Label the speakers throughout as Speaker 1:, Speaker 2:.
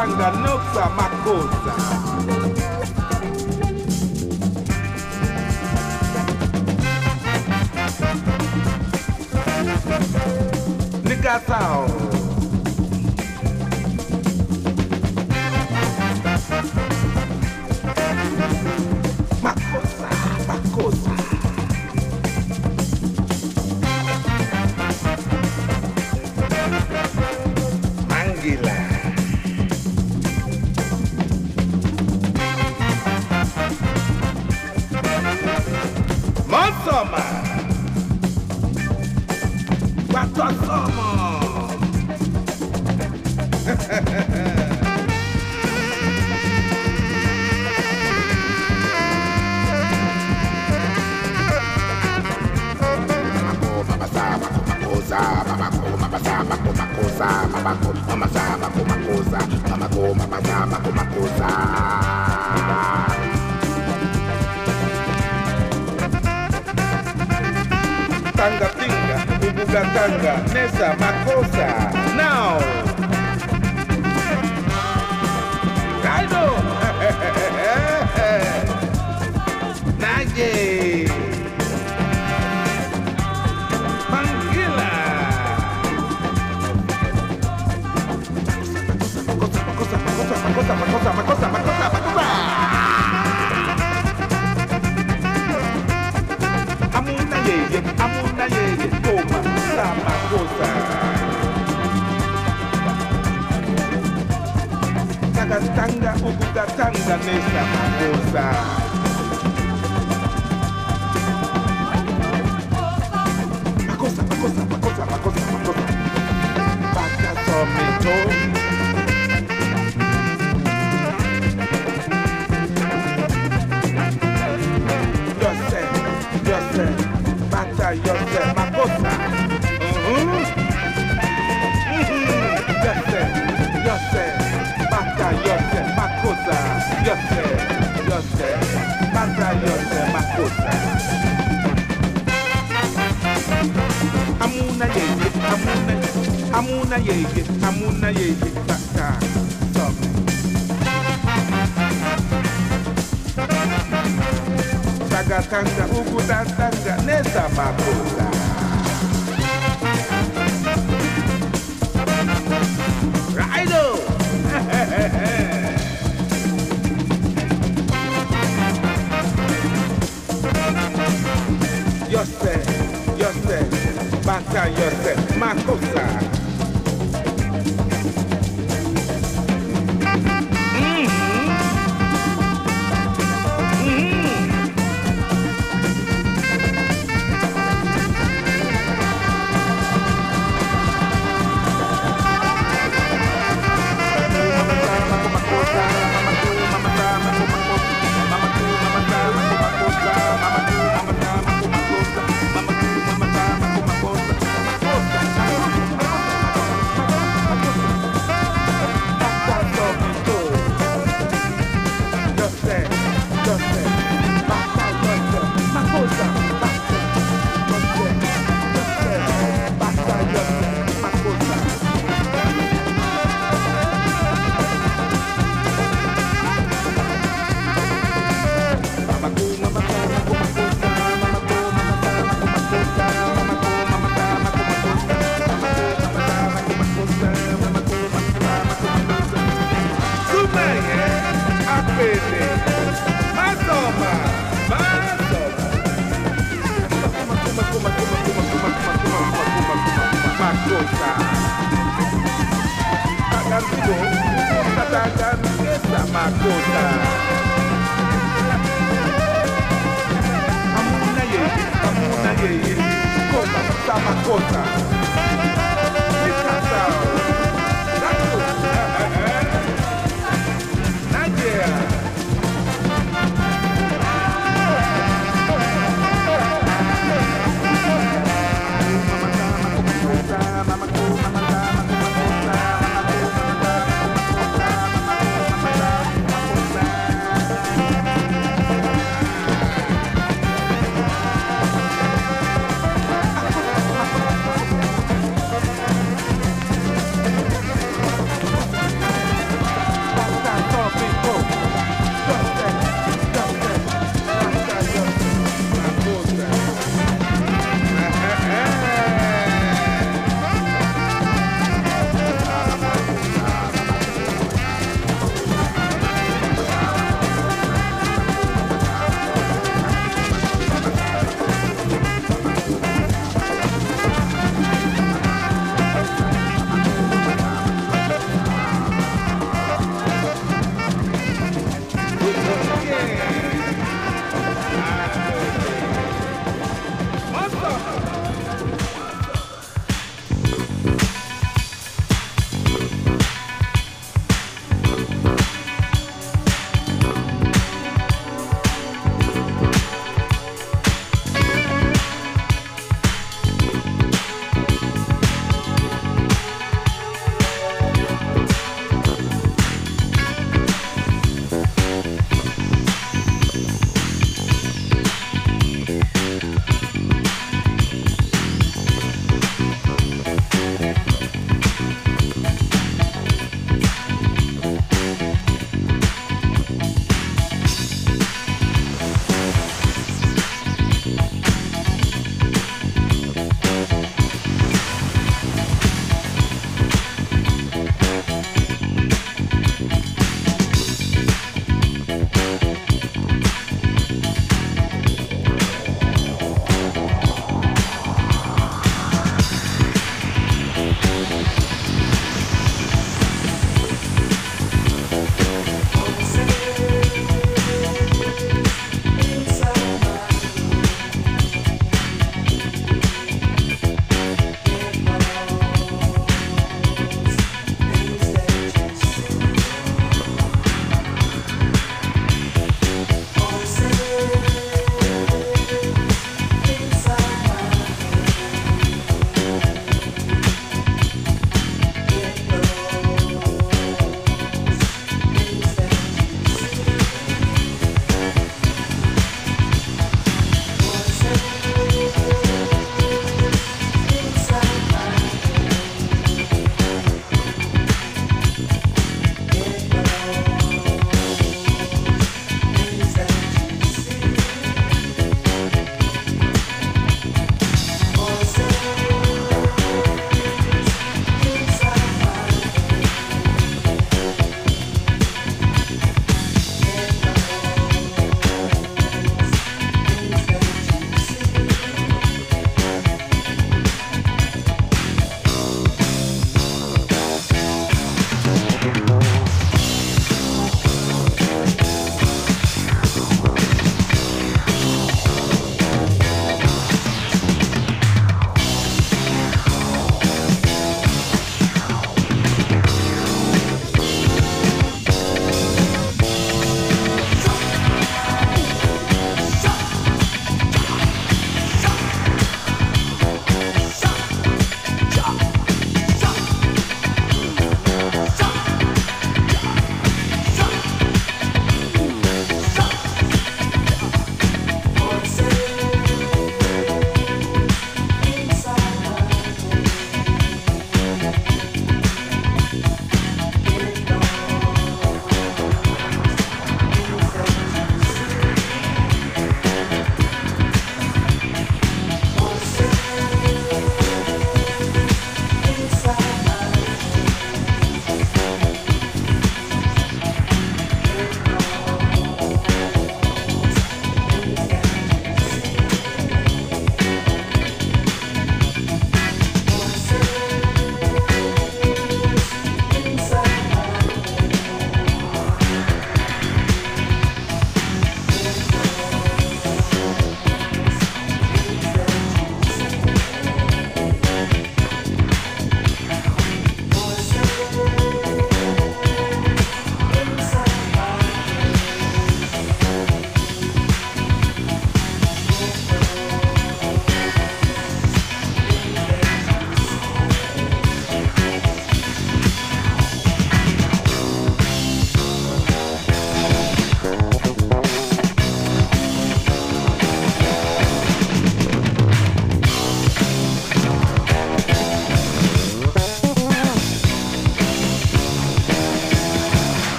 Speaker 1: Tanganutsa Makosa. batalhões é uma coisa. Amuna yeye, amuna, amuna yeye, amuna yeye, tá, tá, tanga, Tagatanga, ugudantanga, nessa bagunça. Mallorca, más cosas.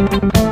Speaker 1: Thank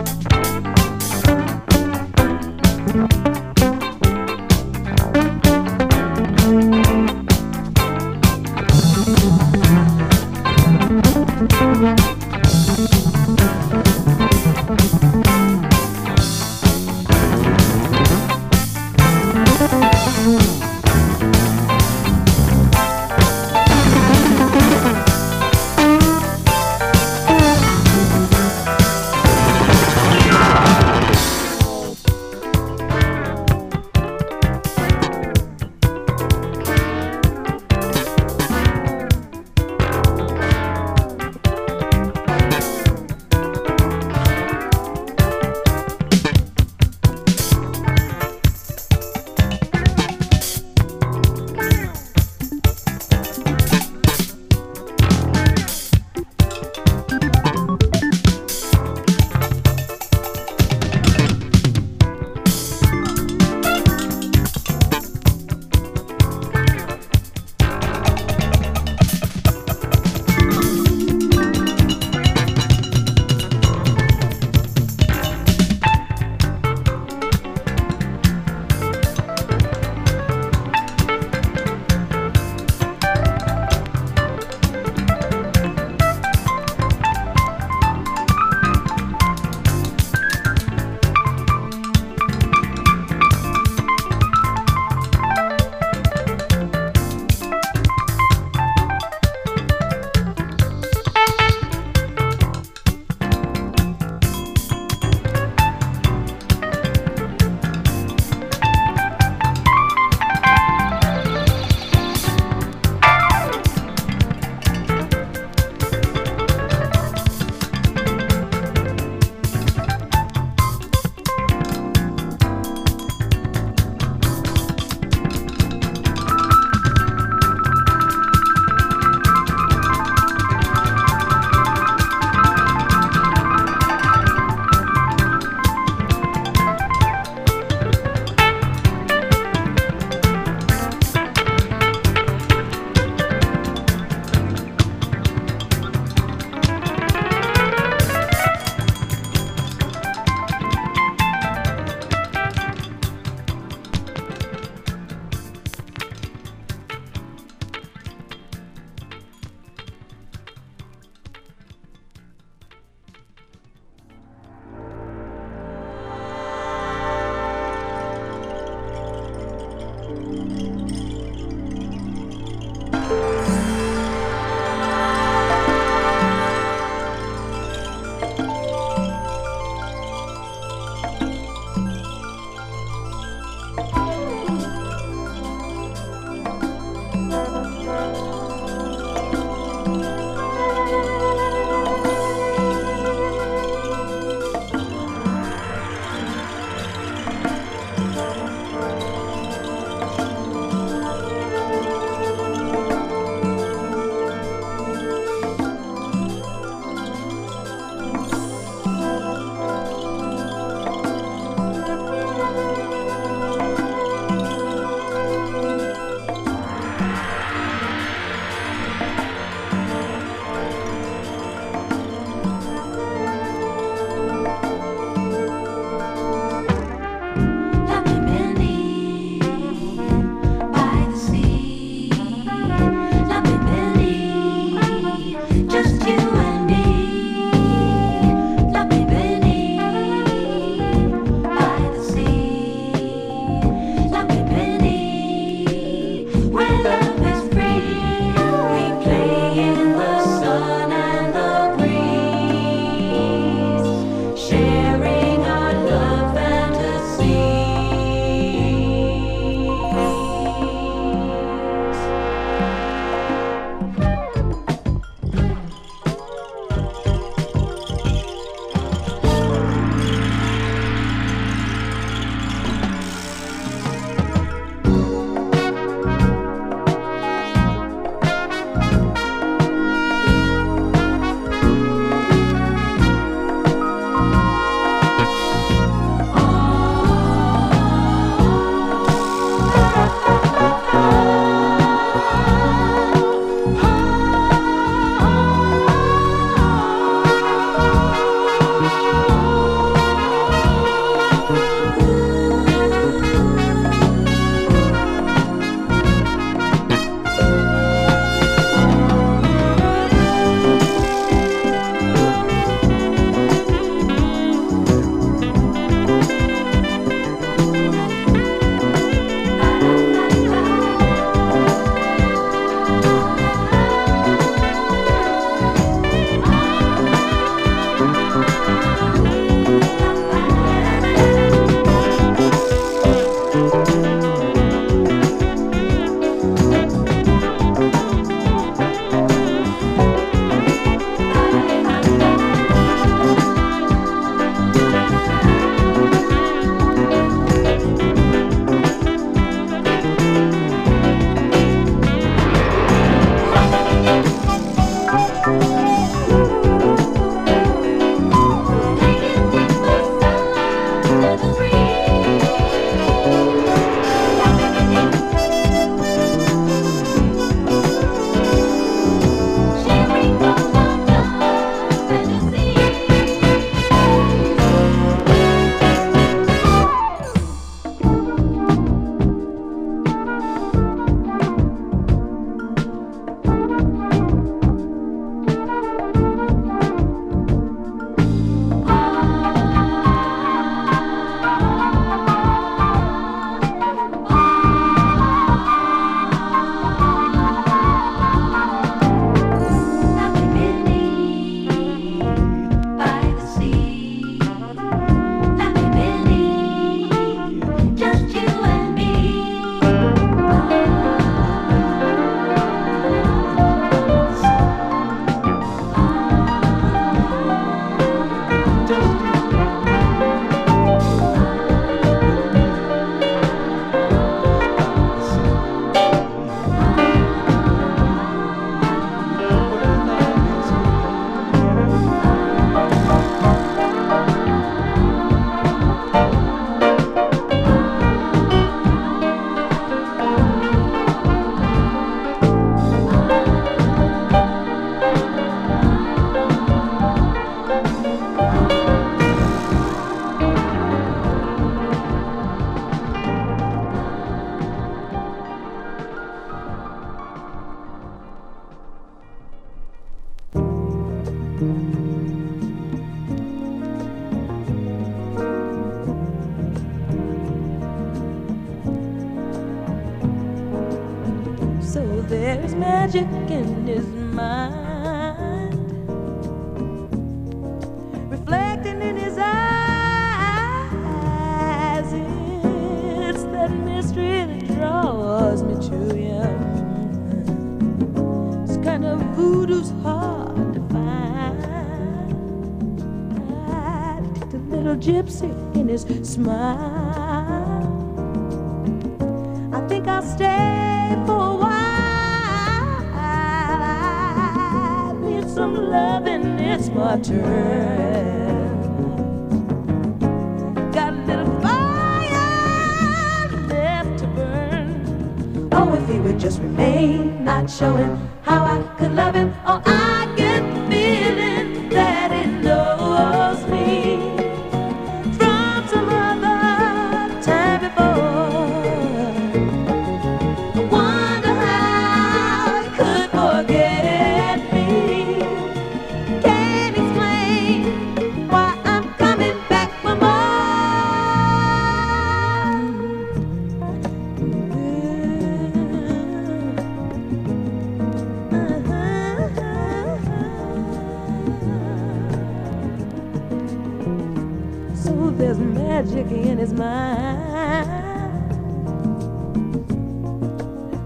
Speaker 1: So
Speaker 2: there's magic in his mind,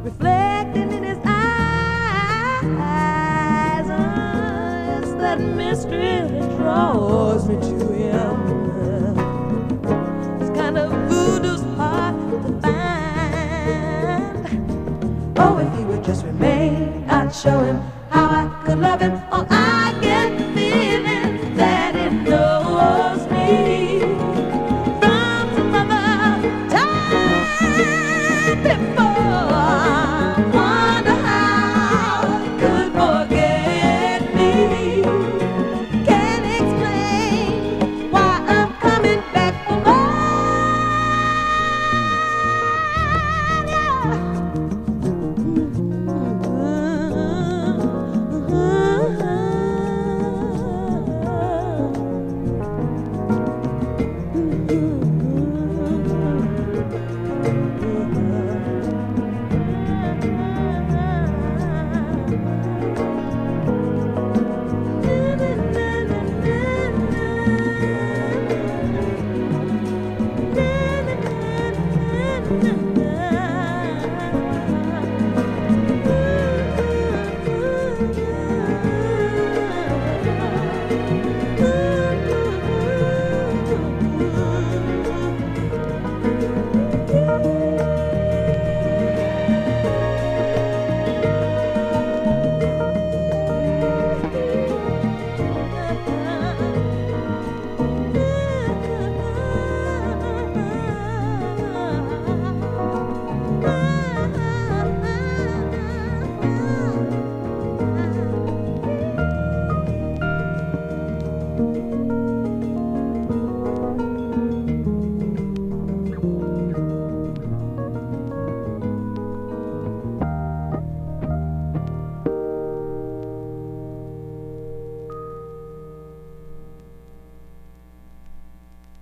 Speaker 2: reflecting in his eyes. Oh, it's that mystery that draws me to him. It's kind of voodoo's hard to find. Oh, if he would just remain, I'd show him how I could love him.